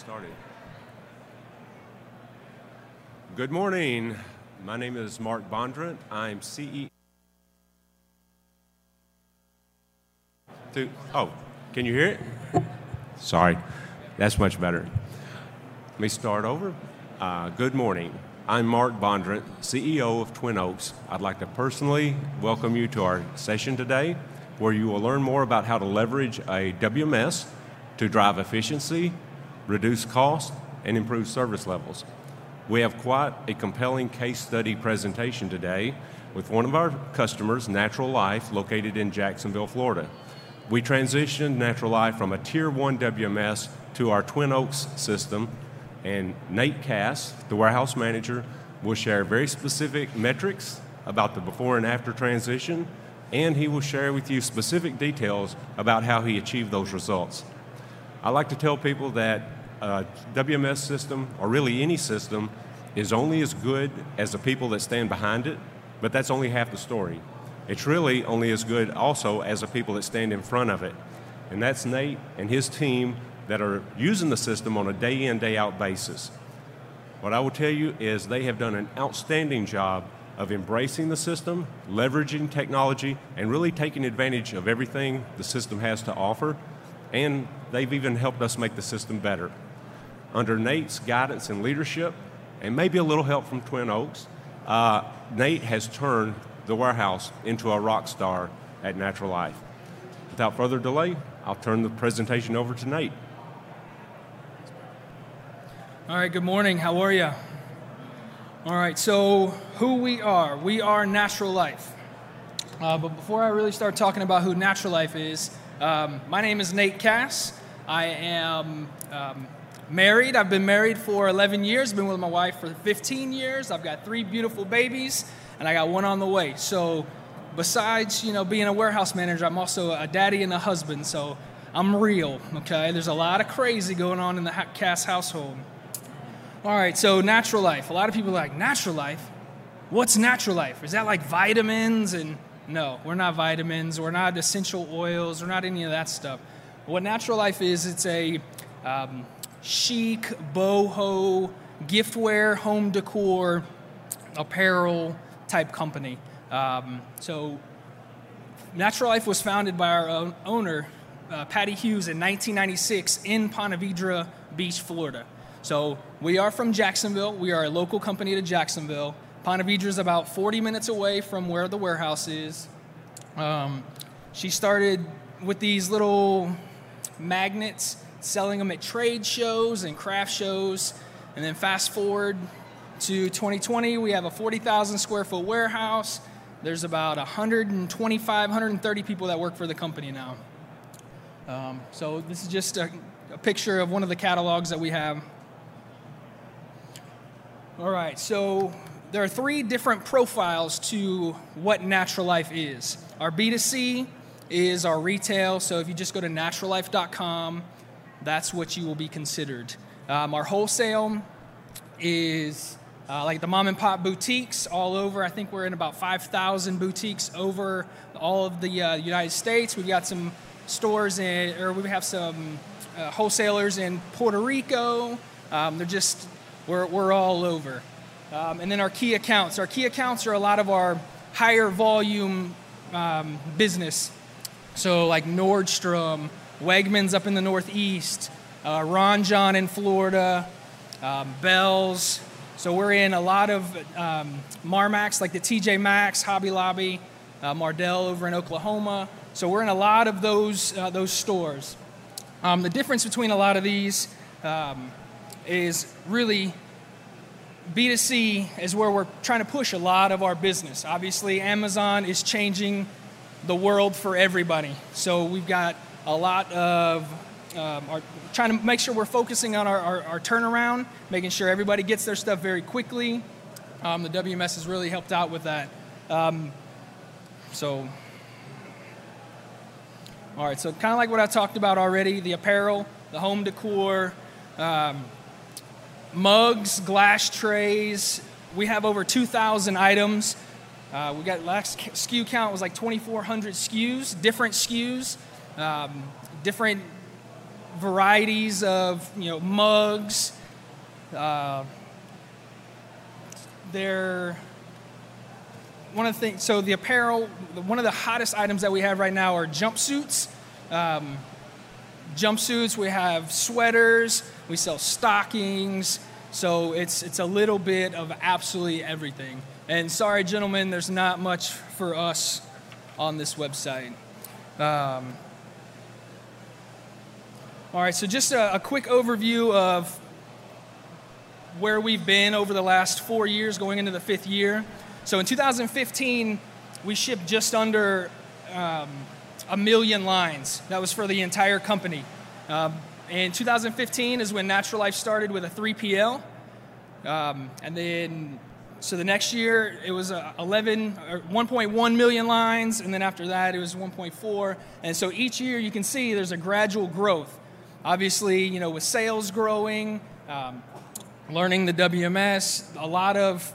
started. Good morning. My name is Mark Bondurant. I'm CEO. To, oh, can you hear it? Sorry, that's much better. Let me start over. Uh, good morning. I'm Mark Bondurant, CEO of Twin Oaks. I'd like to personally welcome you to our session today, where you will learn more about how to leverage a WMS to drive efficiency, reduce cost, and improve service levels. We have quite a compelling case study presentation today with one of our customers, Natural Life, located in Jacksonville, Florida. We transitioned Natural Life from a Tier 1 WMS to our Twin Oaks system, and Nate Cass, the warehouse manager, will share very specific metrics about the before and after transition, and he will share with you specific details about how he achieved those results. I like to tell people that Uh, a WMS system, or really any system, is only as good as the people that stand behind it, but that's only half the story. It's really only as good also as the people that stand in front of it. And that's Nate and his team that are using the system on a day in, day out basis. What I will tell you is they have done an outstanding job of embracing the system, leveraging technology, and really taking advantage of everything the system has to offer. And they've even helped us make the system better. Under Nate's guidance and leadership, and maybe a little help from Twin Oaks, uh, Nate has turned the warehouse into a rock star at Natural Life. Without further delay, I'll turn the presentation over to Nate. All right, good morning. How are you? All right, so who we are. We are Natural Life. Uh, but before I really start talking about who Natural Life is, um, my name is Nate Cass. I am um, married. I've been married for 11 years, been with my wife for 15 years. I've got three beautiful babies, and I got one on the way. So, besides, you know, being a warehouse manager, I'm also a daddy and a husband. So, I'm real, okay? There's a lot of crazy going on in the Cass household. All right, so natural life. A lot of people are like, natural life? What's natural life? Is that like vitamins? And no, we're not vitamins. We're not essential oils. We're not any of that stuff. What natural life is, it's a um, chic, boho, giftware, home decor, apparel type company. Um, so, Natural Life was founded by our owner, uh, Patty Hughes, in 1996 in Ponte Vedra Beach, Florida. So, we are from Jacksonville. We are a local company to Jacksonville. Ponte Vedra is about 40 minutes away from where the warehouse is. Um, she started with these little magnets selling them at trade shows and craft shows. And then fast forward to 2020, we have a 40,000 square foot warehouse. There's about 125, 130 people that work for the company now. Um, so this is just a, a picture of one of the catalogs that we have. All right, so there are three different profiles to what natural life is. Our B2C is our retail, so if you just go to naturallife.com, that's what you will be considered. Um, our wholesale is uh, like the mom and pop boutiques all over. I think we're in about 5,000 boutiques over all of the uh, United States. We've got some stores in, or we have some uh, wholesalers in Puerto Rico. Um, they're just, we're, we're all over. Um, and then our key accounts. Our key accounts are a lot of our higher volume um, business. So, like Nordstrom, Wegmans up in the Northeast, uh, Ron Jon in Florida, um, Bealls. So we're in a lot of um, Marmaxx, like the TJ Maxx, Hobby Lobby, uh, Mardel over in Oklahoma. So we're in a lot of those uh, those stores. Um, the difference between a lot of these um, is really B2C is where we're trying to push a lot of our business. Obviously, Amazon is changing the world for everybody. So we've got a lot of um, our, trying to make sure we're focusing on our, our, our, turnaround, making sure everybody gets their stuff very quickly. Um, the WMS has really helped out with that. Um, so, all right, so kind of like what I talked about already the apparel, the home decor, um, mugs, glass trays. We have over 2,000 items. Uh, we got last SKU count was like 2,400 SKUs, different SKUs um, different varieties of you know mugs. Uh, they're one of the things. So the apparel, one of the hottest items that we have right now are jumpsuits. Um, jumpsuits. We have sweaters. We sell stockings. So it's it's a little bit of absolutely everything. And sorry, gentlemen, there's not much for us on this website. Um, all right, so just a, a quick overview of where we've been over the last four years, going into the fifth year. So in 2015, we shipped just under um, a million lines. That was for the entire company. Um, and 2015 is when Natural Life started with a 3PL. Um, and then, so the next year it was uh, 11 or 1.1 million lines, and then after that it was 1.4. And so each year you can see there's a gradual growth. Obviously, you know, with sales growing, um, learning the WMS, a lot of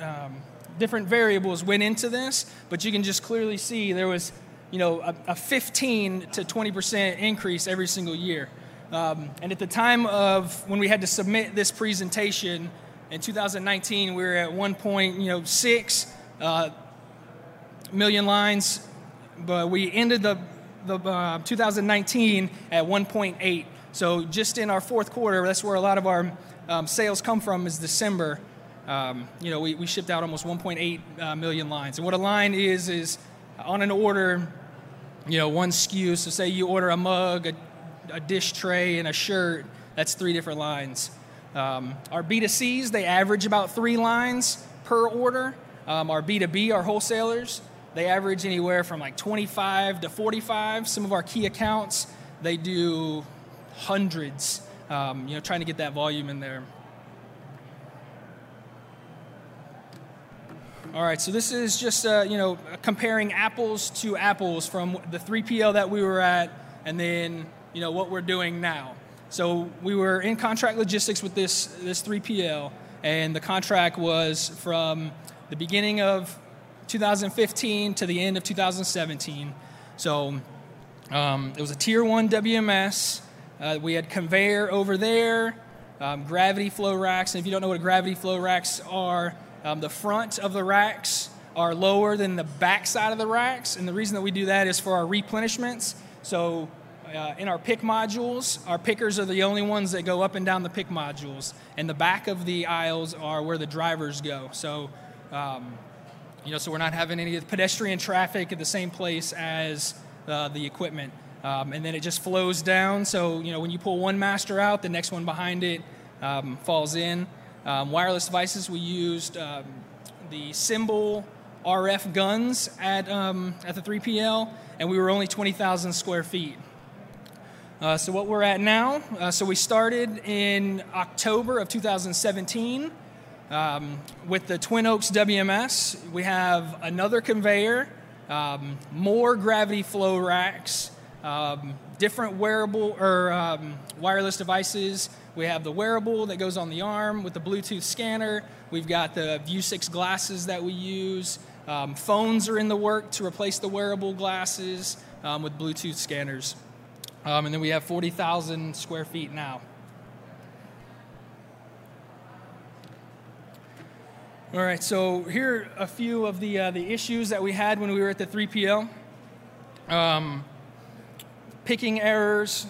um, different variables went into this, but you can just clearly see there was, you know, a, a 15 to 20 percent increase every single year. Um, and at the time of when we had to submit this presentation in 2019, we were at 1.6 you know, six, uh, million lines, but we ended the, the uh, 2019 at 1.8. So just in our fourth quarter, that's where a lot of our um, sales come from is December. Um, you know, we, we shipped out almost 1.8 uh, million lines. And what a line is, is on an order, you know, one SKU. So say you order a mug, a a dish tray, and a shirt, that's three different lines. Um, our B2Cs, they average about three lines per order. Um, our B2B, our wholesalers, they average anywhere from like 25 to 45. Some of our key accounts, they do hundreds, um, you know, trying to get that volume in there. All right, so this is just, uh, you know, comparing apples to apples from the 3PL that we were at and then you know what we're doing now. So we were in contract logistics with this this 3PL, and the contract was from the beginning of 2015 to the end of 2017. So um, it was a tier one WMS. Uh, we had conveyor over there, um, gravity flow racks. And if you don't know what gravity flow racks are, um, the front of the racks are lower than the back side of the racks. And the reason that we do that is for our replenishments. So uh, in our pick modules, our pickers are the only ones that go up and down the pick modules, and the back of the aisles are where the drivers go. So, um, you know, so we're not having any pedestrian traffic at the same place as uh, the equipment. Um, and then it just flows down. So, you know, when you pull one master out, the next one behind it um, falls in. Um, wireless devices, we used um, the symbol RF guns at, um, at the 3PL, and we were only 20,000 square feet. Uh, so what we're at now, uh, so we started in October of 2017 um, with the Twin Oaks WMS. We have another conveyor, um, more gravity flow racks, um, different wearable or um, wireless devices. We have the wearable that goes on the arm with the Bluetooth scanner. We've got the Vuzix glasses that we use. Um, phones are in the work to replace the wearable glasses um, with Bluetooth scanners. And then we have 40,000 square feet now. All right, so here are a few of the, uh, the issues that we had when we were at the 3PL. Um, picking errors,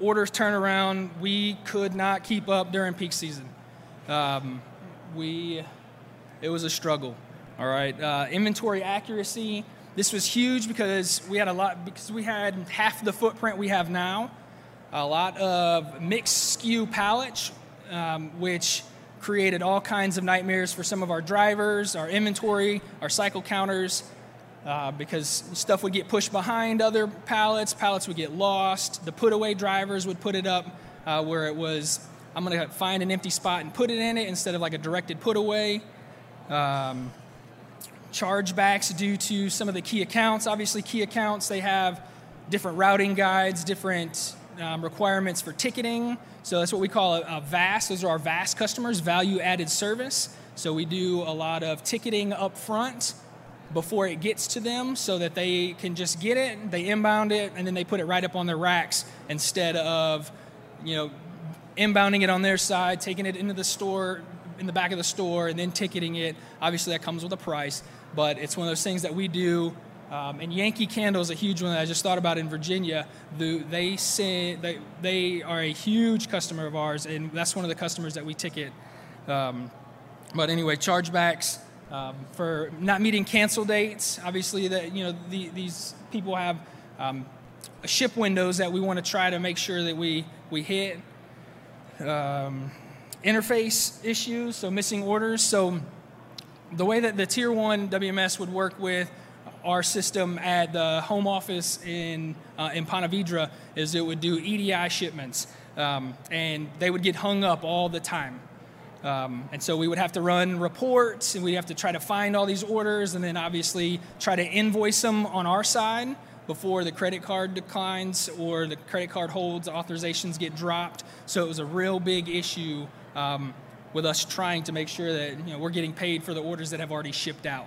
orders turnaround, we could not keep up during peak season. Um, we, it was a struggle. All right, uh, inventory accuracy, this was huge because we had a lot because we had half the footprint we have now, a lot of mixed SKU pallets, um, which created all kinds of nightmares for some of our drivers, our inventory, our cycle counters, uh, because stuff would get pushed behind other pallets, pallets would get lost. The put away drivers would put it up uh, where it was, I'm to find an empty spot and put it in it instead of like a directed put away. Um, chargebacks due to some of the key accounts. Obviously, key accounts, they have different routing guides, different um, requirements for ticketing. So that's what we call a, a VAS. Those are our VAS customers, value added service. So we do a lot of ticketing up front, before it gets to them so that they can just get it, they inbound it, and then they put it right up on their racks instead of, you know, inbounding it on their side, taking it into the store, in the back of the store, and then ticketing it. Obviously, that comes with a price, but it's one of those things that we do. Um, and Yankee Candle is a huge one that I just thought about in Virginia. The, they they, they are a huge customer of ours, and that's one of the customers that we ticket. Um, but anyway, chargebacks um, for not meeting cancel dates. Obviously, that you know the, these people have um, ship windows that we want to try to make sure that we we hit. Um, interface issues, so missing orders. So the way that the tier one WMS would work with our system at the home office in uh, in Ponte Vedra is it would do EDI shipments, um, and they would get hung up all the time. Um, and so we would have to run reports, and we'd have to try to find all these orders, and then obviously try to invoice them on our side before the credit card declines or the credit card holds, authorizations get dropped. So it was a real big issue um, with us trying to make sure that you know we're getting paid for the orders that have already shipped out.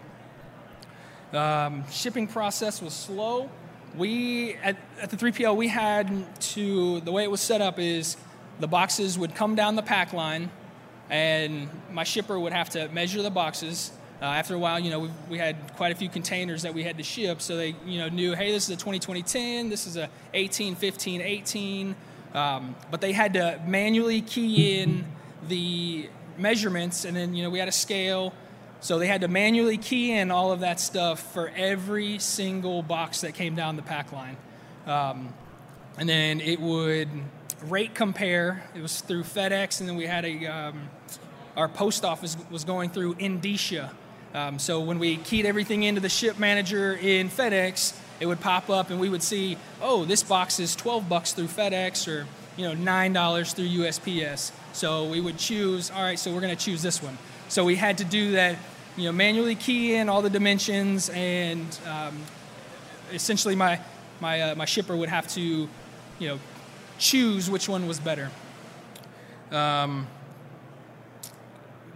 Um, shipping process was slow. We at, at the 3PL we had to the way it was set up is the boxes would come down the pack line and my shipper would have to measure the boxes. Uh, after a while, you know, we, we, had quite a few containers that we had to ship, so they, you know, knew, hey, this is a 2020 10, this is a 18, 15, 18. Um, but they had to manually key in the measurements, and then, you know, we had a scale. So they had to manually key in all of that stuff for every single box that came down the pack line. Um, and then it would rate compare. It was through FedEx, and then we had a um, our post office was going through Endicia. Um, so when we keyed everything into the ship manager in FedEx, it would pop up, and we would see, oh, this box is 12 bucks through FedEx, or you know, nine dollars through USPS. So we would choose. All right, so we're going to choose this one. So we had to do that, you know, manually key in all the dimensions, and um, essentially my my uh, my shipper would have to, you know, choose which one was better. Um,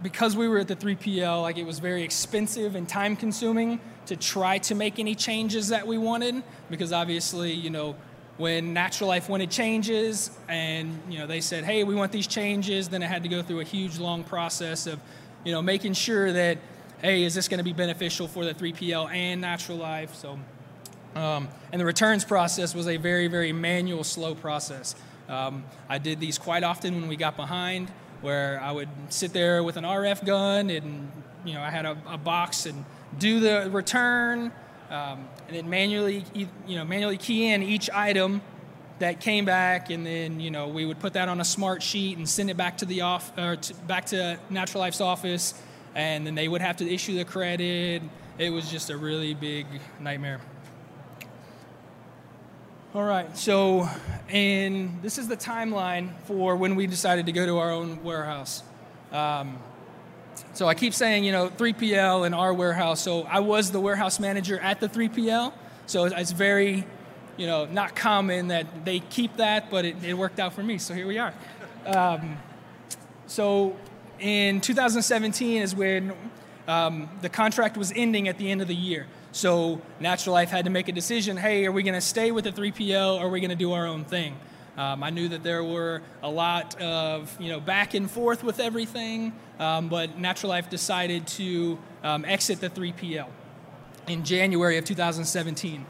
because we were at the 3PL, like it was very expensive and time consuming to try to make any changes that we wanted because obviously, you know, when Natural Life wanted changes and, you know, they said, "Hey, we want these changes," then it had to go through a huge long process of, you know, making sure that, "Hey, is this going to be beneficial for the 3PL and Natural Life?" So um, and the returns process was a very, very manual, slow process. Um, I did these quite often when we got behind, where I would sit there with an RF gun and you know I had a, a box and do the return, um, and then manually you know manually key in each item that came back, and then you know we would put that on a smart sheet and send it back to the off or to, back to Natural Life's office, and then they would have to issue the credit. It was just a really big nightmare. All right, so, and this is the timeline for when we decided to go to our own warehouse. Um, so I keep saying, you know, 3PL and our warehouse. So I was the warehouse manager at the 3PL. So it's very, you know, not common that they keep that, but it, it worked out for me. So here we are. Um, so in 2017 is when um, the contract was ending at the end of the year. So Natural Life had to make a decision hey, are we going to stay with the 3PL or are we going to do our own thing? Um, I knew that there were a lot of you know back and forth with everything, um, but Natural Life decided to um, exit the 3PL in January of 2017.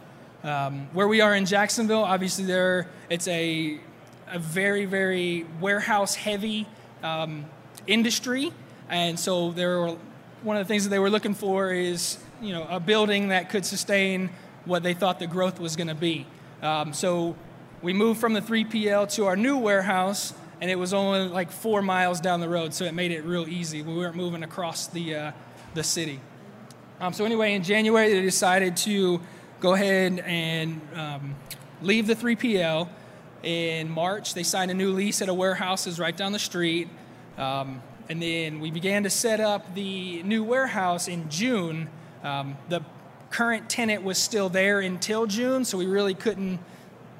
Um, where we are in Jacksonville, obviously there it's a a very very warehouse heavy um, industry, and so there were one of the things that they were looking for is you know, a building that could sustain what they thought the growth was going to be. Um, so we moved from the 3PL to our new warehouse, and it was only like four miles down the road, so it made it real easy. We weren't moving across the, uh, the city. Um, so anyway, in January, they decided to go ahead and um, leave the 3PL. In March, they signed a new lease at a warehouse right down the street. Um, and then we began to set up the new warehouse in June um, the current tenant was still there until June, so we really couldn't,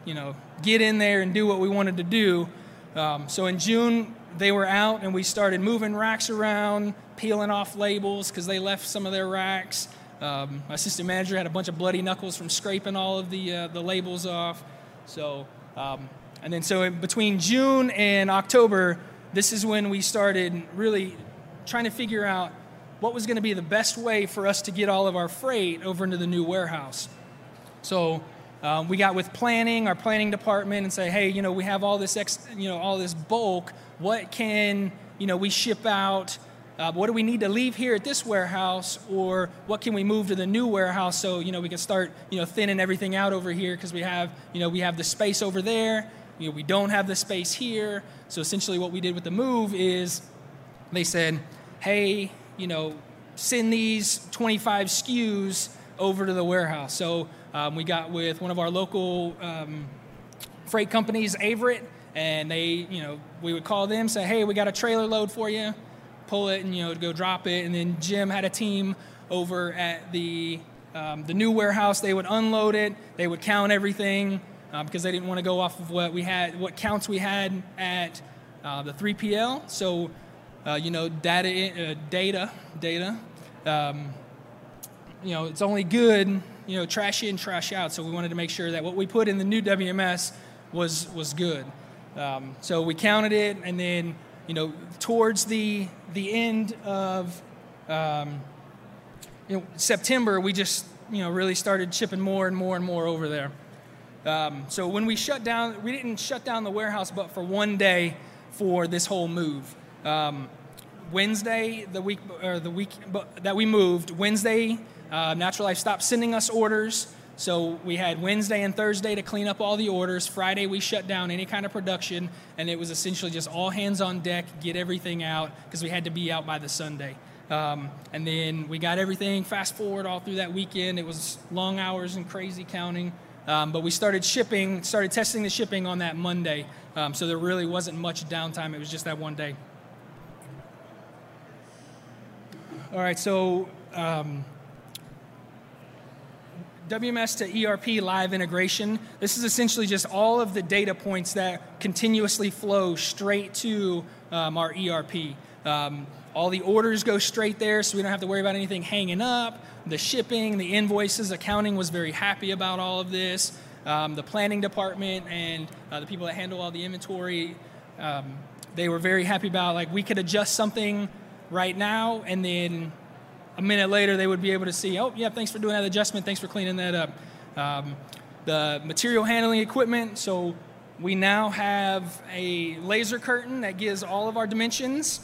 you know, get in there and do what we wanted to do. Um, so in June, they were out, and we started moving racks around, peeling off labels because they left some of their racks. Um, my assistant manager had a bunch of bloody knuckles from scraping all of the uh, the labels off. So, um, and then so between June and October, this is when we started really trying to figure out what was going to be the best way for us to get all of our freight over into the new warehouse. So um, we got with planning, our planning department, and say, hey, you know, we have all this, ex, you know, all this bulk. What can, you know, we ship out? Uh, what do we need to leave here at this warehouse, or what can we move to the new warehouse so you know we can start, you know, thinning everything out over here because we have, you know, we have the space over there. You know, we don't have the space here. So essentially, what we did with the move is, they said, hey, you know, send these 25 SKUs over to the warehouse. So um, we got with one of our local um, freight companies, Averitt, and they, you know, we would call them, say, hey, we got a trailer load for you, pull it, and you know, go drop it. And then Jim had a team over at the um, the new warehouse. They would unload it. They would count everything uh, because they didn't want to go off of what we had, what counts we had at uh, the 3PL. So, uh, you know, data, uh, data, data. Um, you know, it's only good you know, trash in, trash out. So we wanted to make sure that what we put in the new WMS was was good. Um, so we counted it, and then you know, towards the the end of um, you know September, we just you know really started shipping more and more and more over there. Um, so when we shut down, we didn't shut down the warehouse, but for one day for this whole move. Um, Wednesday, the week or the week that we moved, Wednesday uh, Natural Life stopped sending us orders. So we had Wednesday and Thursday to clean up all the orders. Friday we shut down any kind of production, and it was essentially just all hands on deck, get everything out because we had to be out by the Sunday. Um, and then we got everything fast forward all through that weekend. It was long hours and crazy counting. Um, but we started shipping, started testing the shipping on that Monday. Um, so there really wasn't much downtime. It was just that one day. All right, so um, WMS to ERP live integration. This is essentially just all of the data points that continuously flow straight to um, our ERP. Um, all the orders go straight there, so we don't have to worry about anything hanging up. The shipping, the invoices, accounting was very happy about all of this. Um, the planning department and uh, the people that handle all the inventory, um, they were very happy about like we could adjust something right now and then a minute later they would be able to see, oh, yeah, thanks for doing that adjustment, thanks for cleaning that up. Um, the material handling equipment, so we now have a laser curtain that gives all of our dimensions.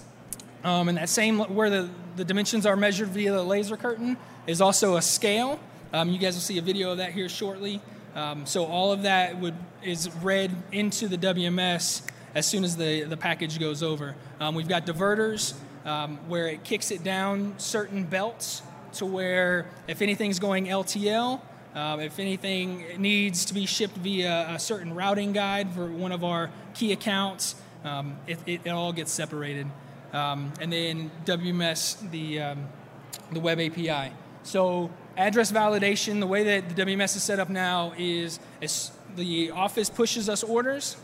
Um, and that same, where the, the dimensions are measured via the laser curtain, is also a scale. Um, you guys will see a video of that here shortly. Um, so all of that would is read into the WMS as soon as the, the package goes over. Um, we've got diverters um, where it kicks it down certain belts to where if anything's going LTL, um, if anything needs to be shipped via a certain routing guide for one of our key accounts, um, it, it, it, all gets separated. Um, and then WMS, the, um, the web API. So address validation, the way that the WMS is set up now is, is the office pushes us orders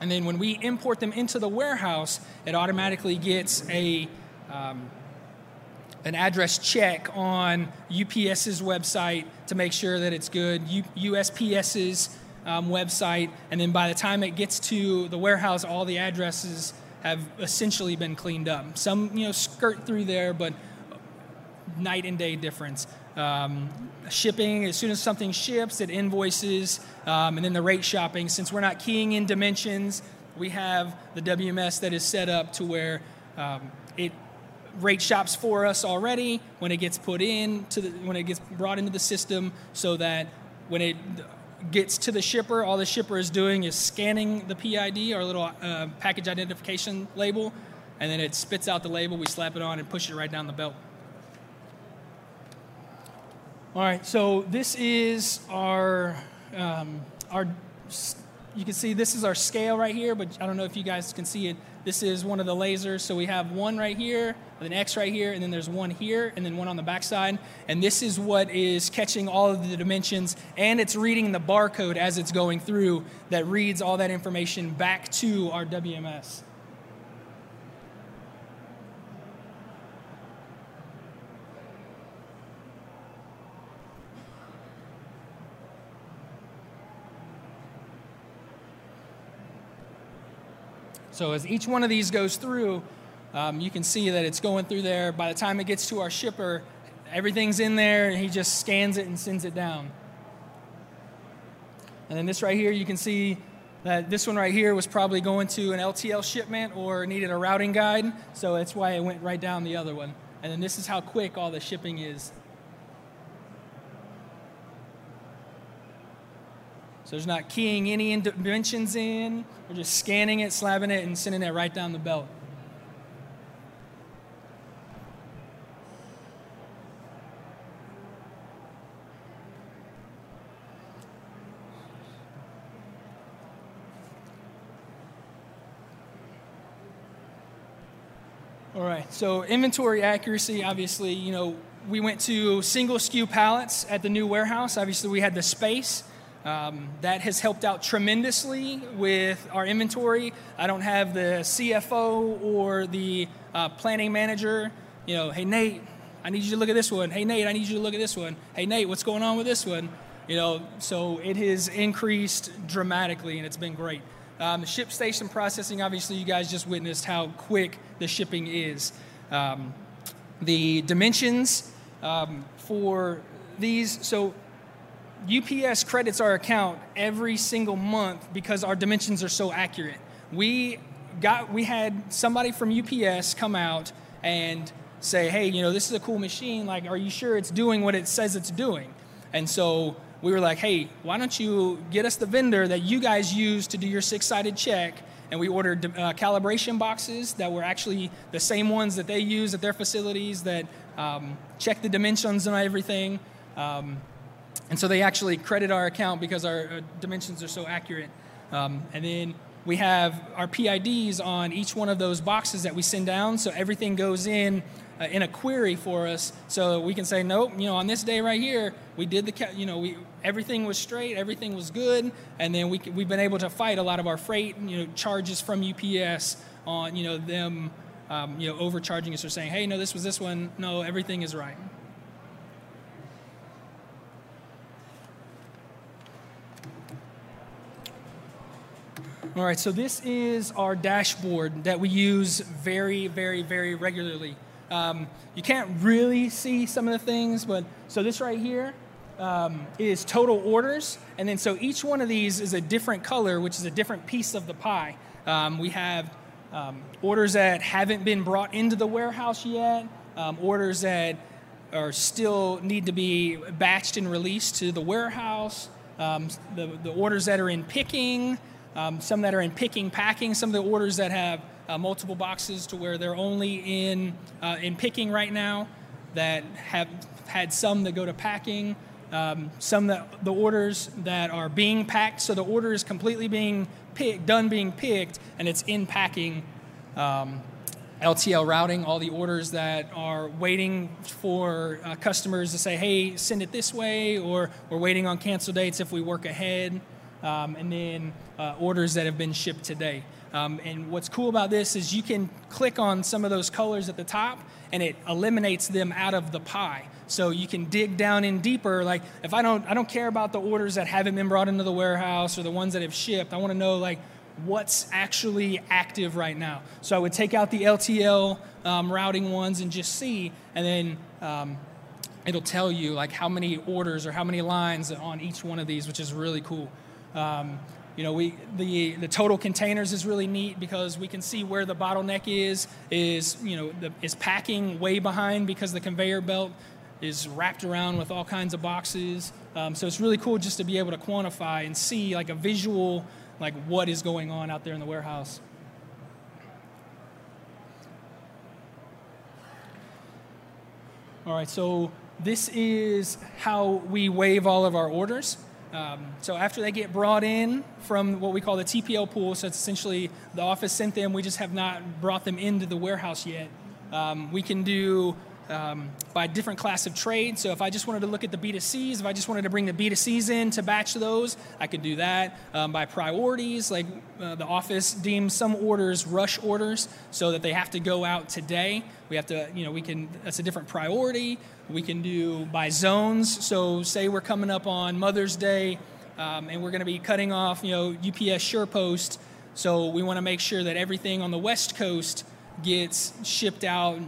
and then when we import them into the warehouse, it automatically gets a um, an address check on UPS's website to make sure that it's good. U- USPS's um, website, and then by the time it gets to the warehouse, all the addresses have essentially been cleaned up. Some you know skirt through there, but night and day difference. Um, shipping, as soon as something ships, it invoices, um, and then the rate shopping. Since we're not keying in dimensions, we have the WMS that is set up to where um, it rate shops for us already when it gets put in to the, when it gets brought into the system, so that when it gets to the shipper, all the shipper is doing is scanning the PID, our little uh, package identification label, and then it spits out the label. We slap it on and push it right down the belt. All right, so this is our, um, our, you can see this is our scale right here, but I don't know if you guys can see it. This is one of the lasers. So we have one right here, an X right here, and then there's one here, and then one on the backside. And this is what is catching all of the dimensions, and it's reading the barcode as it's going through that reads all that information back to our WMS. So as each one of these goes through, um, you can see that it's going through there. By the time it gets to our shipper, everything's in there, and he just scans it and sends it down. And then this right here, you can see that this one right here was probably going to an LTL shipment or needed a routing guide, so that's why it went right down the other one. And then this is how quick all the shipping is. So there's not keying any dimensions in, we're just scanning it, slabbing it, and sending it right down the belt. All right, so inventory accuracy, obviously, you know, we went to single SKU pallets at the new warehouse. Obviously, we had the space. Um, that has helped out tremendously with our inventory. I don't have the CFO or the uh, planning manager, you know, hey, Nate, I need you to look at this one. Hey, Nate, I need you to look at this one. Hey, Nate, what's going on with this one? You know, so it has increased dramatically and it's been great. Um, ship station processing, obviously, you guys just witnessed how quick the shipping is. Um, the dimensions um, for these, so UPS credits our account every single month because our dimensions are so accurate. We got we had somebody from UPS come out and say, "Hey, you know, this is a cool machine. Like, are you sure it's doing what it says it's doing?" And so we were like, hey, why don't you get us the vendor that you guys use to do your six sided check? And we ordered uh, calibration boxes that were actually the same ones that they use at their facilities that um, check the dimensions and everything. Um, and so they actually credit our account because our uh, dimensions are so accurate. Um, and then we have our PIDs on each one of those boxes that we send down, so everything goes in uh, in a query for us, so we can say, nope, you know, on this day right here, we did the, you know, we everything was straight, everything was good, and then we we've been able to fight a lot of our freight, you know, charges from UPS on, you know, them, um, you know, overcharging us or saying, hey, no, this was this one, no, everything is right. All right, so this is our dashboard that we use very, very, very regularly. Um, you can't really see some of the things, but so this right here um, is total orders, and then so each one of these is a different color, which is a different piece of the pie. Um, we have um, orders that haven't been brought into the warehouse yet, um, orders that are still need to be batched and released to the warehouse, um, the, the orders that are in picking, um, some that are in picking, packing, some of the orders that have uh, multiple boxes to where they're only in, uh, in picking right now, that have had some that go to packing, um, some that the orders that are being packed, so the order is completely being picked, done being picked, and it's in packing. Um, LTL routing, all the orders that are waiting for uh, customers to say, hey, send it this way, or we're waiting on cancel dates if we work ahead um, and then uh, orders that have been shipped today. Um, and what's cool about this is you can click on some of those colors at the top and it eliminates them out of the pie. So you can dig down in deeper. Like if I don't, I don't care about the orders that haven't been brought into the warehouse or the ones that have shipped. I want to know like what's actually active right now. So I would take out the LTL um, routing ones and just see, and then um, it'll tell you like how many orders or how many lines on each one of these, which is really cool. Um, you know, we the the total containers is really neat because we can see where the bottleneck is. Is you know the, is packing way behind because the conveyor belt is wrapped around with all kinds of boxes. Um, so it's really cool just to be able to quantify and see like a visual like what is going on out there in the warehouse. All right, so this is how we wave all of our orders. Um, so after they get brought in from what we call the TPL pool, so it's essentially the office sent them, we just have not brought them into the warehouse yet. Um, we can do um, by different class of trade. So if I just wanted to look at the B2Cs, if I just wanted to bring the B2Cs in to batch those, I could do that. Um, by priorities, like uh, the office deems some orders rush orders so that they have to go out today. We have to, you know, we can, that's a different priority. We can do by zones. So say we're coming up on Mother's Day um, and we're going to be cutting off, you know, UPS SurePost So we want to make sure that everything on the West Coast gets shipped out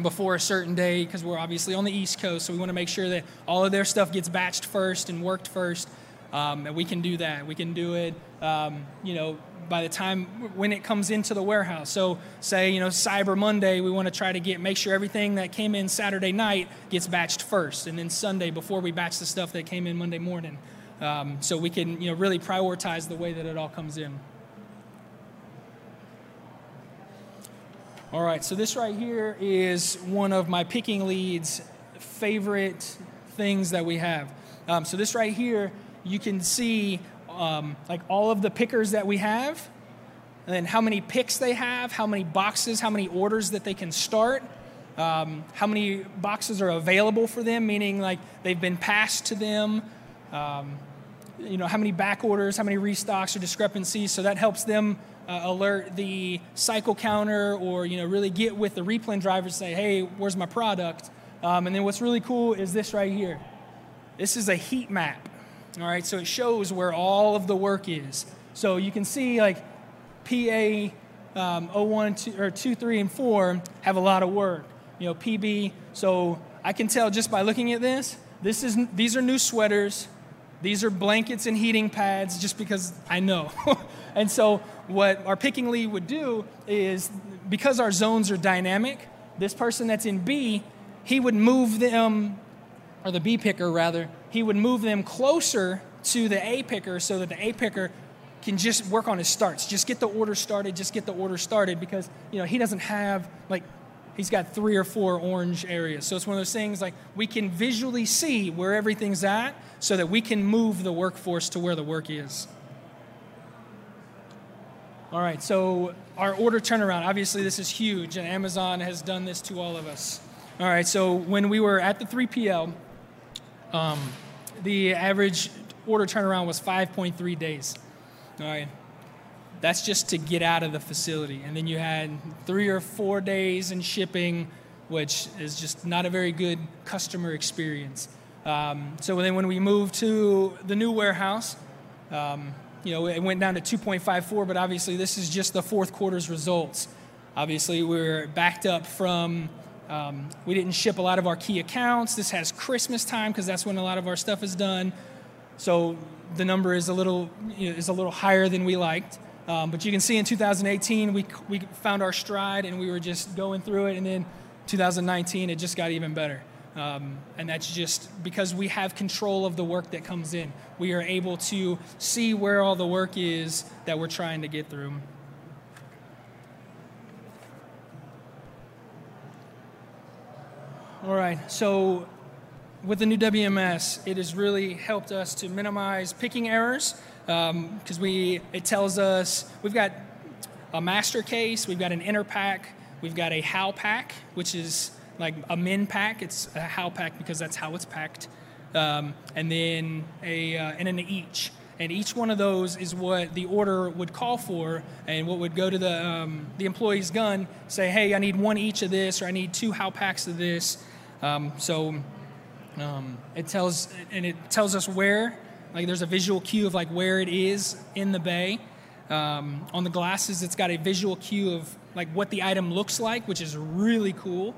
before a certain day because we're obviously on the East Coast. So we want to make sure that all of their stuff gets batched first and worked first. Um, and we can do that. We can do it, um, you know, by the time when it comes into the warehouse. So say, you know, Cyber Monday, we want to try to get make sure everything that came in Saturday night gets batched first, and then Sunday before we batch the stuff that came in Monday morning. Um, so we can, you know, really prioritize the way that it all comes in. All right, so this right here is one of my picking leads' favorite things that we have. Um, so this right here, you can see um, like all of the pickers that we have, and then how many picks they have, how many boxes, how many orders that they can start, um, how many boxes are available for them, meaning like they've been passed to them. You know how many back orders, how many restocks or discrepancies. So that helps them uh, alert the cycle counter or you know really get with the replen driver say, hey, where's my product? Um, and then what's really cool is this right here. This is a heat map. All right, so it shows where all of the work is. So you can see like PA um, 01, two, or 2, 3, and 4 have a lot of work. You know, PB. So I can tell just by looking at this, this is, these are new sweaters. These are blankets and heating pads just because I know. and so what our picking lead would do is because our zones are dynamic, this person that's in B, he would move them, or the B picker rather, he would move them closer to the A picker so that the A picker can just work on his starts. Just get the order started, just get the order started because, you know, he doesn't have like he's got three or four orange areas. So it's one of those things like we can visually see where everything's at so that we can move the workforce to where the work is. All right, so our order turnaround, obviously, this is huge, and Amazon has done this to all of us. All right, so when we were at the 3PL, um, the average order turnaround was 5.3 days. All right, that's just to get out of the facility. And then you had three or four days in shipping, which is just not a very good customer experience. Um, so then when we moved to the new warehouse, um, you know, it went down to 2.54, but obviously this is just the fourth quarter's results. Obviously, we're backed up from, um, we didn't ship a lot of our key accounts. This has Christmas time because that's when a lot of our stuff is done. So the number is a little, you know, is a little higher than we liked. Um, but you can see in 2018, we, we found our stride and we were just going through it. And then 2019, it just got even better. Um, and that's just because we have control of the work that comes in. We are able to see where all the work is that we're trying to get through. All right, so with the new WMS, it has really helped us to minimize picking errors because um, we it tells us we've got a master case, we've got an inner pack, we've got a HAL pack, which is like a min pack. It's a HAL pack because that's how it's packed, um, and then a uh, and an each. And each one of those is what the order would call for, and what would go to the um, the employee's gun. Say, hey, I need one each of this, or I need two HAL packs of this. Um, so um, it tells and it tells us where. Like there's a visual cue of like where it is in the bay. Um, on the glasses, it's got a visual cue of like what the item looks like, which is really cool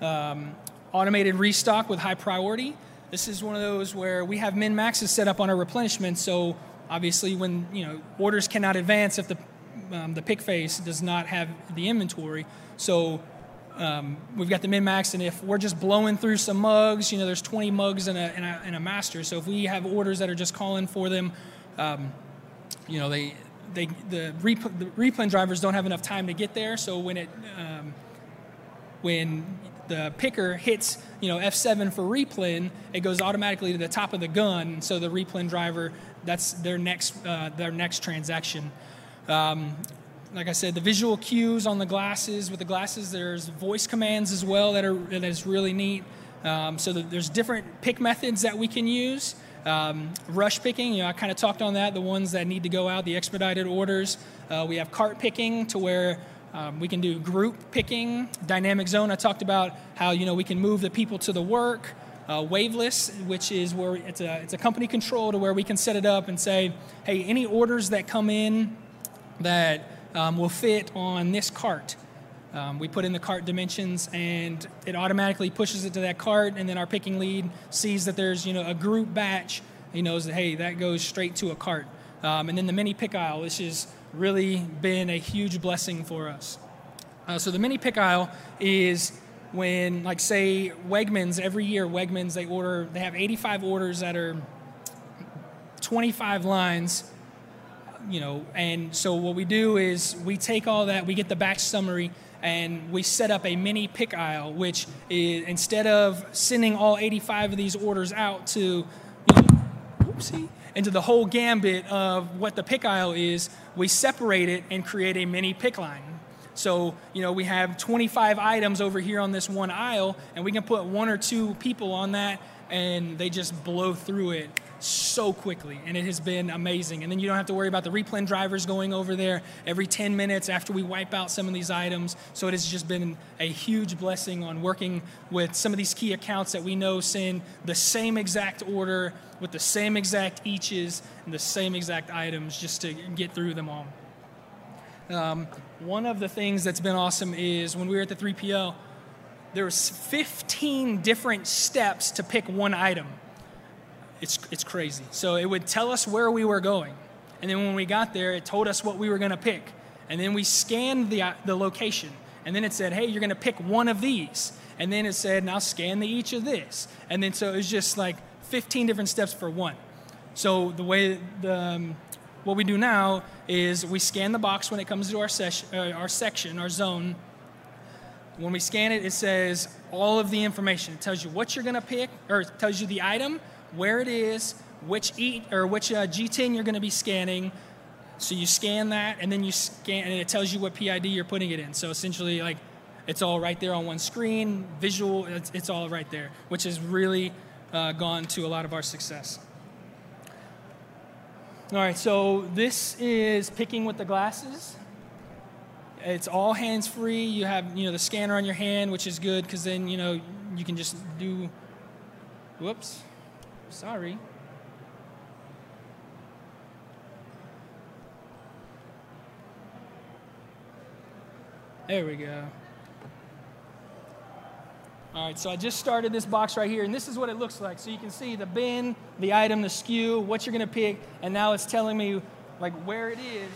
um, automated restock with high priority. This is one of those where we have min maxes set up on our replenishment. So obviously, when you know orders cannot advance if the um, the pick face does not have the inventory. So um, we've got the min max, and if we're just blowing through some mugs, you know, there's 20 mugs in a, in a, in a master. So if we have orders that are just calling for them, um, you know, they they the, rep- the replen drivers don't have enough time to get there. So when it um, when the picker hits you know F7 for replen, it goes automatically to the top of the gun. So the replen driver, that's their next uh, their next transaction. Um, like I said, the visual cues on the glasses. With the glasses, there's voice commands as well that are that is really neat. Um, so the, there's different pick methods that we can use. Um, rush picking, you know, I kind of talked on that. The ones that need to go out, the expedited orders. Uh, we have cart picking to where um, we can do group picking, dynamic zone. I talked about how you know we can move the people to the work. Uh, waveless, which is where it's a it's a company control to where we can set it up and say, hey, any orders that come in that um, will fit on this cart. Um, we put in the cart dimensions and it automatically pushes it to that cart and then our picking lead sees that there's you know a group batch. He knows that hey that goes straight to a cart. Um, and then the mini pick aisle this has really been a huge blessing for us. Uh, so the mini pick aisle is when like say wegmans every year wegmans they order they have 85 orders that are 25 lines you know and so what we do is we take all that we get the batch summary and we set up a mini pick aisle, which is instead of sending all 85 of these orders out to, you know, into the whole gambit of what the pick aisle is, we separate it and create a mini pick line. So, you know, we have 25 items over here on this one aisle, and we can put one or two people on that, and they just blow through it so quickly, and it has been amazing. And then you don't have to worry about the replen drivers going over there every 10 minutes after we wipe out some of these items. So it has just been a huge blessing on working with some of these key accounts that we know send the same exact order with the same exact eaches and the same exact items just to get through them all. Um, one of the things that's been awesome is when we were at the 3PL, there was 15 different steps to pick one item it's, it's crazy. So it would tell us where we were going. And then when we got there, it told us what we were going to pick. And then we scanned the, the location. And then it said, hey, you're going to pick one of these. And then it said, now scan the each of this. And then so it was just like 15 different steps for one. So the way the, um, what we do now is we scan the box when it comes to our, ses- uh, our section, our zone. When we scan it, it says all of the information. It tells you what you're going to pick, or it tells you the item, where it is, which e or which uh, GTIN you're going to be scanning. So you scan that, and then you scan, and it tells you what PID you're putting it in. So essentially, like, it's all right there on one screen, visual. It's, it's all right there, which has really uh, gone to a lot of our success. All right, so this is picking with the glasses. It's all hands free. You have you know the scanner on your hand, which is good because then you know you can just do. Whoops. Sorry. There we go. All right, so I just started this box right here, and this is what it looks like. So you can see the bin, the item, the SKU, what you're going to pick, and now it's telling me like where it is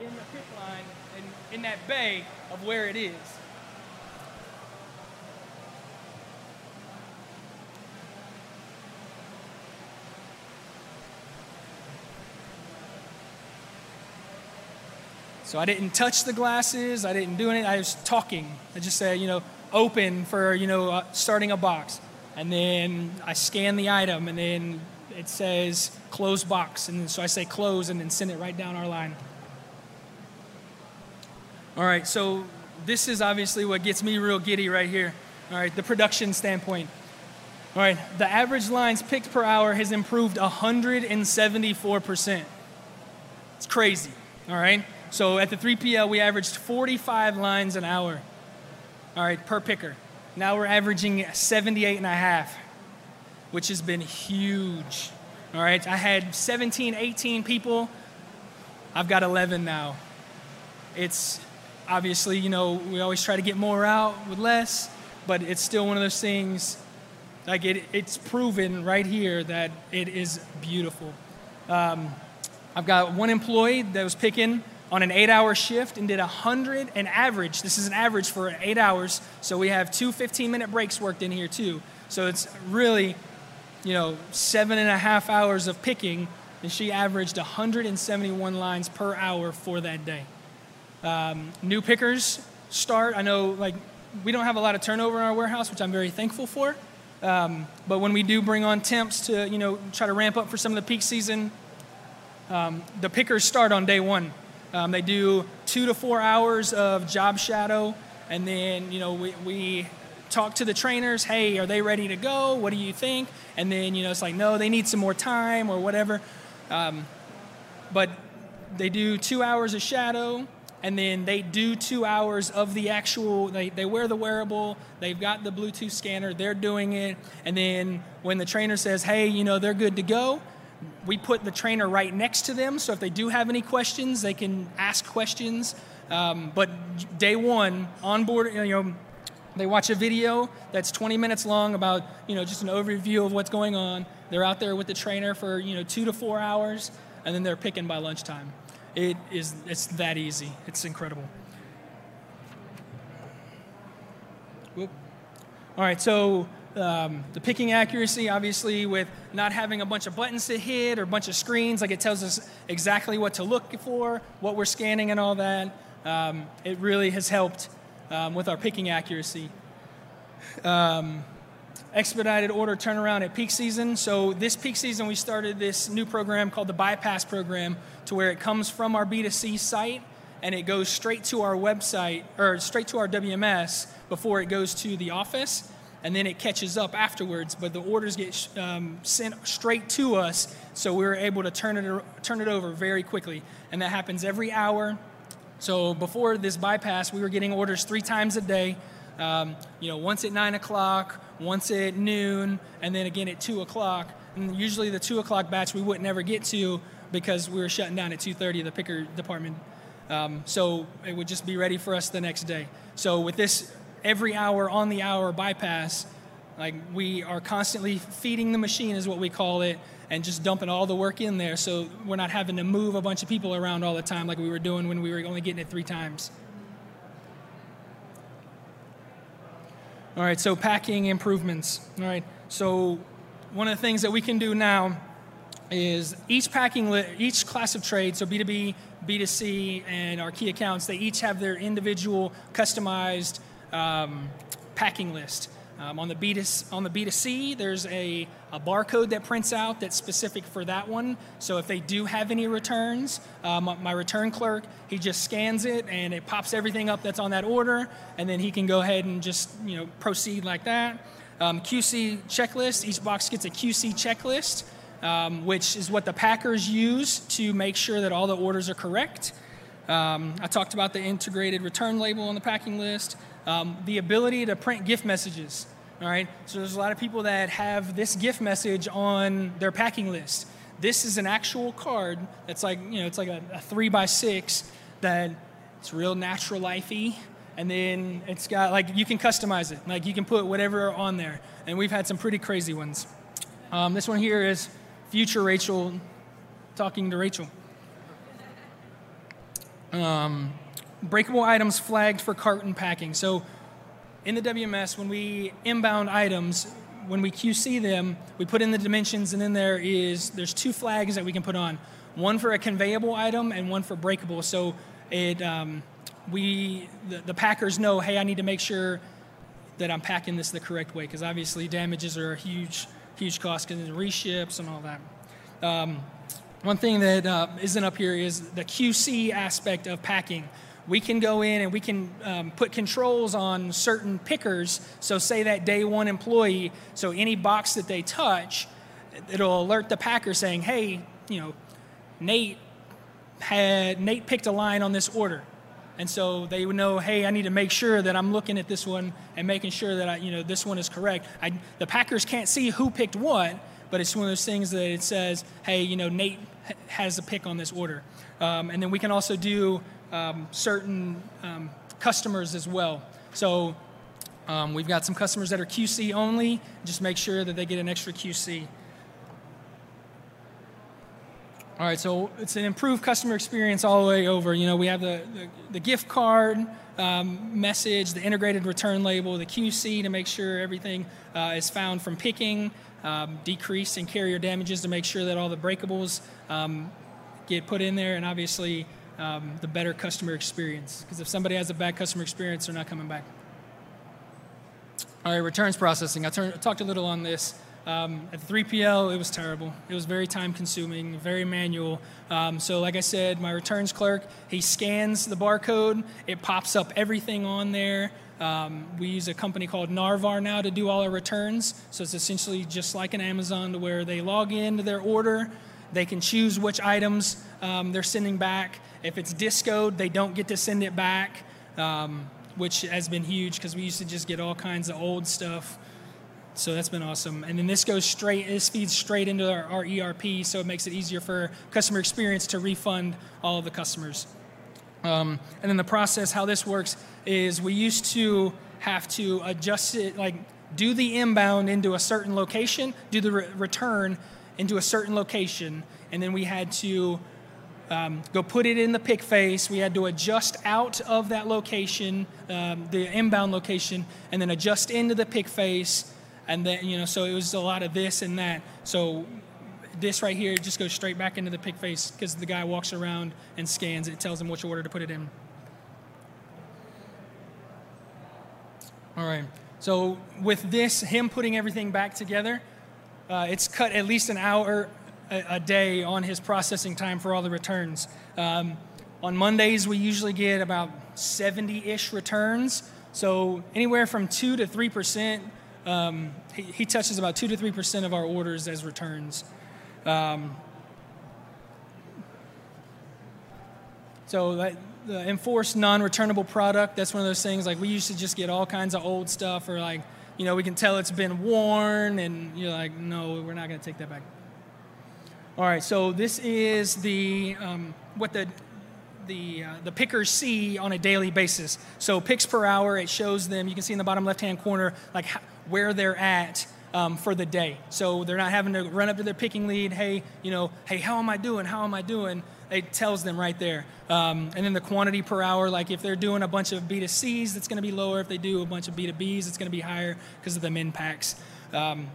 in the pick line and in that bay of where it is. So I didn't touch the glasses. I didn't do anything. I was talking. I just said, you know, open for, you know, uh, starting a box. And then I scan the item, and then it says close box. And so I say close and then send it right down our line. All right, so this is obviously what gets me real giddy right here. All right, the production standpoint. All right, the average lines picked per hour has improved 174%. It's crazy. All right. So at the 3PL, we averaged 45 lines an hour, all right, per picker. Now we're averaging 78 and a half, which has been huge. All right, I had 17, 18 people. I've got 11 now. It's obviously, you know, we always try to get more out with less, but it's still one of those things. Like it, it's proven right here that it is beautiful. Um, I've got one employee that was picking on an eight hour shift and did 100 an average. This is an average for eight hours. So we have two 15 minute breaks worked in here too. So it's really, you know, seven and a half hours of picking. And she averaged 171 lines per hour for that day. Um, new pickers start. I know, like, we don't have a lot of turnover in our warehouse, which I'm very thankful for. Um, but when we do bring on temps to, you know, try to ramp up for some of the peak season, um, the pickers start on day one. Um, they do two to four hours of job shadow, and then you know we, we talk to the trainers. Hey, are they ready to go? What do you think? And then you know it's like no, they need some more time or whatever. Um, but they do two hours of shadow, and then they do two hours of the actual. They they wear the wearable. They've got the Bluetooth scanner. They're doing it, and then when the trainer says, hey, you know they're good to go we put the trainer right next to them, so if they do have any questions, they can ask questions. Um, but day one, on board, you know, they watch a video that's 20 minutes long about, you know, just an overview of what's going on. They're out there with the trainer for, you know, two to four hours, and then they're picking by lunchtime. It is, it's that easy. It's incredible. Whoop. All right, so um, the picking accuracy, obviously, with not having a bunch of buttons to hit or a bunch of screens, like it tells us exactly what to look for, what we're scanning, and all that. Um, it really has helped um, with our picking accuracy. Um, expedited order turnaround at peak season. So this peak season, we started this new program called the Bypass Program, to where it comes from our B2C site and it goes straight to our website or straight to our WMS before it goes to the office and then it catches up afterwards. But the orders get um, sent straight to us, so we are able to turn it turn it over very quickly, and that happens every hour. So before this bypass, we were getting orders three times a day. Um, you know, once at nine o'clock, once at noon, and then again at two o'clock. And usually the two o'clock batch we wouldn't ever get to because we were shutting down at 2:30 the picker department. Um, so it would just be ready for us the next day. So with this every hour on the hour bypass. Like we are constantly feeding the machine, is what we call it, and just dumping all the work in there. So we're not having to move a bunch of people around all the time like we were doing when we were only getting it three times. All right, so packing improvements. All right, so one of the things that we can do now is each packing, each class of trade, so B2B, B2C, and our key accounts, they each have their individual customized um, packing list. Um, on the B to on the B2C, there's a, a, barcode that prints out that's specific for that one. So if they do have any returns, um, my return clerk he just scans it and it pops everything up that's on that order, and then he can go ahead and just you know proceed like that. Um, QC checklist. Each box gets a QC checklist, um, which is what the packers use to make sure that all the orders are correct. Um, I talked about the integrated return label on the packing list. Um, the ability to print gift messages. All right, so there's a lot of people that have this gift message on their packing list. This is an actual card that's like you know it's like a, a three by six that it's real natural lifey, and then it's got like you can customize it. Like you can put whatever on there, and we've had some pretty crazy ones. Um, this one here is future Rachel talking to Rachel. Um, breakable items flagged for carton packing. So in the WMS, when we inbound items, when we QC them, we put in the dimensions, and then there is there's two flags that we can put on, one for a conveyable item and one for breakable. So it um, we the, the, packers know, hey, I need to make sure that I'm packing this the correct way because obviously damages are a huge huge cost because reships and all that. Um, one thing that uh, not up here is the QC aspect of packing we can go in and we can um, put controls on certain pickers. So, say that day one employee, so any box that they touch, it'll alert the packer saying, hey, you know, Nate had Nate picked a line on this order. And so they would know, hey, I need to make sure that I'm looking at this one and making sure that I, you know, this one is correct. I, the Packers can't see who picked what, but it's one of those things that it says, hey, you know, Nate has a pick on this order. Um, and then we can also do um, certain um, customers as well. So um, we've got some customers that are QC only. Just make sure that they get an extra QC. All right, so it's an improved customer experience all the way over. You know, we have the, the, the gift card um, message, the integrated return label, the QC to make sure everything uh, is found from picking, um, decrease in carrier damages to make sure that all the breakables um, get put in there, and obviously um, the better customer experience. Because if somebody has a bad customer experience, they're not coming back. All right, returns processing. I, turn, I talked a little on this. Um, at the 3PL, it was terrible. It was very time consuming, very manual. Um, so, like I said, my returns clerk, he scans the barcode, it pops up everything on there. Um, we use a company called Narvar now to do all our returns. So, it's essentially just like an Amazon to where they log into their order, they can choose which items um, they're sending back. If it's discoed, they don't get to send it back, um, which has been huge because we used to just get all kinds of old stuff. so that's been awesome. And then this goes straight, this feeds straight into our, our ERP, so it makes it easier for customer experience to refund all of the customers. Um, and then the process, how this works, is we used to have to adjust it, like do the inbound into a certain location, do the re- return into a certain location, and then we had to um, go put it in the pick face. We had to adjust out of that location, um, the inbound location, and then adjust into the pick face. And then, you know, so it was a lot of this and that. So this right here just goes straight back into the pick face because the guy walks around and scans it, tells him which order to put it in. All right. So with this, him putting everything back together, uh, it's cut at least an hour a, a, day on his processing time for all the returns. Um, on Mondays, we usually get about 70-ish returns. So anywhere from two to three percent. Um, he, he, touches about two to three percent of our orders as returns. Um, so that, the enforced non-returnable product, that's one of those things like we used to just get all kinds of old stuff or like, you know, we can tell it's been worn and you're like, no, we're not going to take that back. All right, so this is the um, what the the uh, the pickers see on a daily basis. So picks per hour, it shows them. You can see in the bottom left-hand corner like how, where they're at um, for the day. So they're not having to run up to their picking lead. Hey, you know, hey, how am I doing? How am I doing? It tells them right there. Um, and then the quantity per hour, like if they're doing a bunch of B2Cs, that's going to be lower. If they do a bunch of B2Bs, it's going to be higher because of the min packs. Um,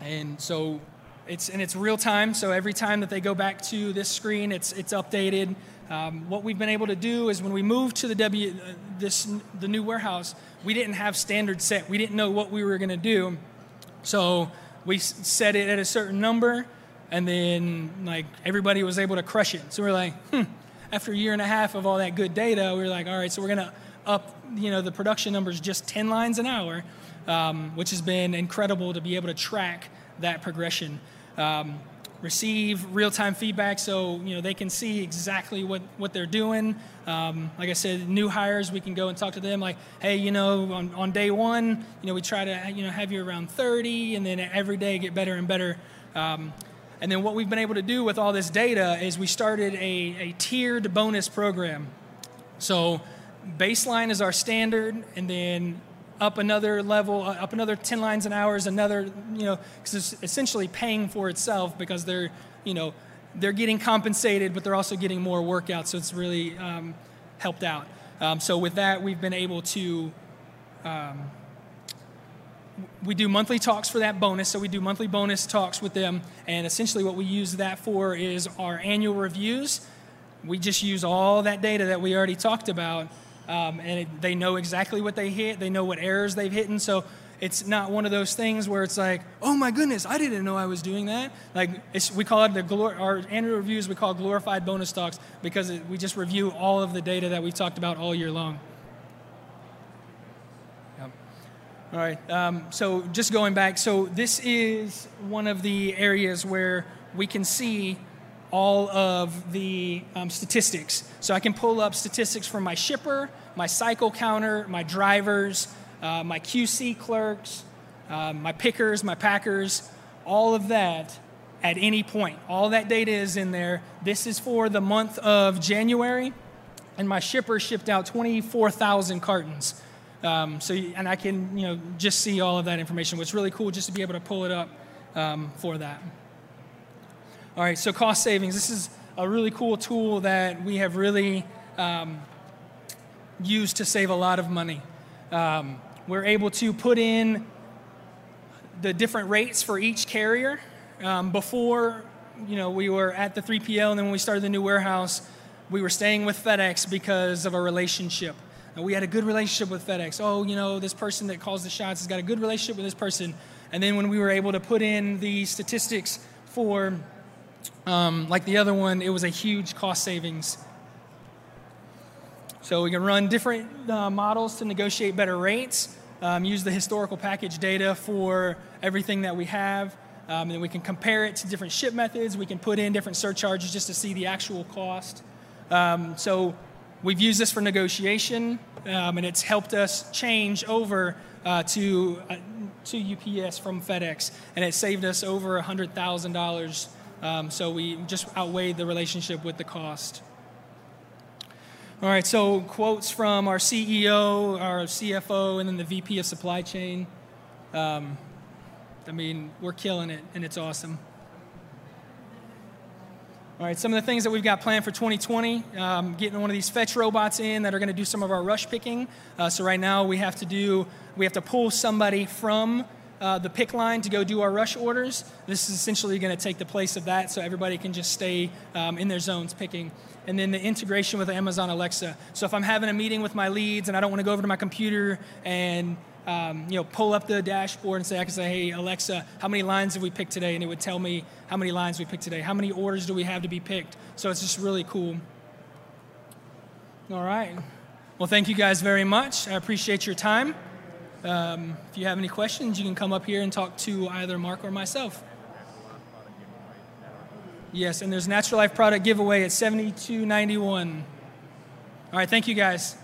and so it's and it's real time. So every time that they go back to this screen, it's it's updated. Um, what we've been able to do is when we moved to the W, uh, this the new warehouse, we didn't have standard set. We didn't know what we were going to do, so we set it at a certain number and then like everybody was able to crush it. So we're like, hmm. After a year and a half of all that good data, we are like, all right, so we're gonna up, you know, the production numbers just 10 lines an hour, um, which has been incredible to be able to track that progression. Um, receive real-time feedback so you know they can see exactly what, what they're doing um, like i said new hires we can go and talk to them like hey you know on, on day one you know we try to you know have you around 30 and then every day get better and better um, and then what we've been able to do with all this data is we started a, a tiered bonus program. So baseline is our standard, and then up another level, uh, up another 10 lines an hour is another, you know, because it's essentially paying for itself because they're, you know, they're getting compensated, but they're also getting more work out, so it's really um, helped out. Um, so with that, we've been able to um, we do monthly talks for that bonus. So we do monthly bonus talks with them. And essentially, what we use that for is our annual reviews. We just use all that data that we already talked about. Um, and it, they know exactly what they hit, they know what errors they've hit. And so it's not one of those things where it's like, oh my goodness, I didn't know I was doing that. Like we call it the glor- our annual reviews. We call glorified bonus talks because it, we just review all of the data that we've talked about all year long. All right. Um, so just going back, so this is one of the areas where we can see all of the um, statistics. So I can pull up statistics from my shipper, my cycle counter, my drivers, uh, my QC clerks, uh, my pickers, my packers, all of that at any point. All that data is in there. This is for the month of January, and my shipper shipped out 24,000 cartons. Um, so, and I can, you know, just see all of that information. What's really cool just to be able to pull it up um, for that. All right, so cost savings. This is a really cool tool that we have really um, used to save a lot of money. Um, we're able to put in the different rates for each carrier. Um, before, you know, we were at the 3PL, and then when we started the new warehouse, we were staying with FedEx because of a relationship. And we had a good relationship with FedEx. Oh, you know, this person that calls the shots has got a good relationship with this person. And then when we were able to put in the statistics for, um, like the other one, it was a huge cost savings. So we can run different uh, models to negotiate better rates, um, use the historical package data for everything that we have. Um, and we can compare it to different ship methods. We can put in different surcharges just to see the actual cost. Um, so We've used this for negotiation, um, and it's helped us change over uh, to uh, to UPS from FedEx, and it saved us over $100,000. Um, so we just outweighed the relationship with the cost. All right, so quotes from our CEO, our CFO, and then the VP of supply chain. Um, I mean, we're killing it, and it's awesome. All right, some of the things that we've got planned for 2020, um, getting one of these fetch robots in that are going to do some of our rush picking. Uh, so right now we have to do, we have to pull somebody from uh, the pick line to go do our rush orders. This is essentially going to take the place of that, so everybody can just stay um, in their zones picking. And then the integration with Amazon Alexa. So if I'm having a meeting with my leads and I don't want to go over to my computer and um, you know, pull up the dashboard and say, I can say, hey, Alexa, how many lines have we picked today? And it would tell me how many lines we picked today. How many orders do we have to be picked? So it's just really cool. All right. Well, thank you guys very much. I appreciate your time. Um, if you have any questions, you can come up here and talk to either Mark or myself. Yes, and there's Natural Life product giveaway at 7291. All right, thank you guys.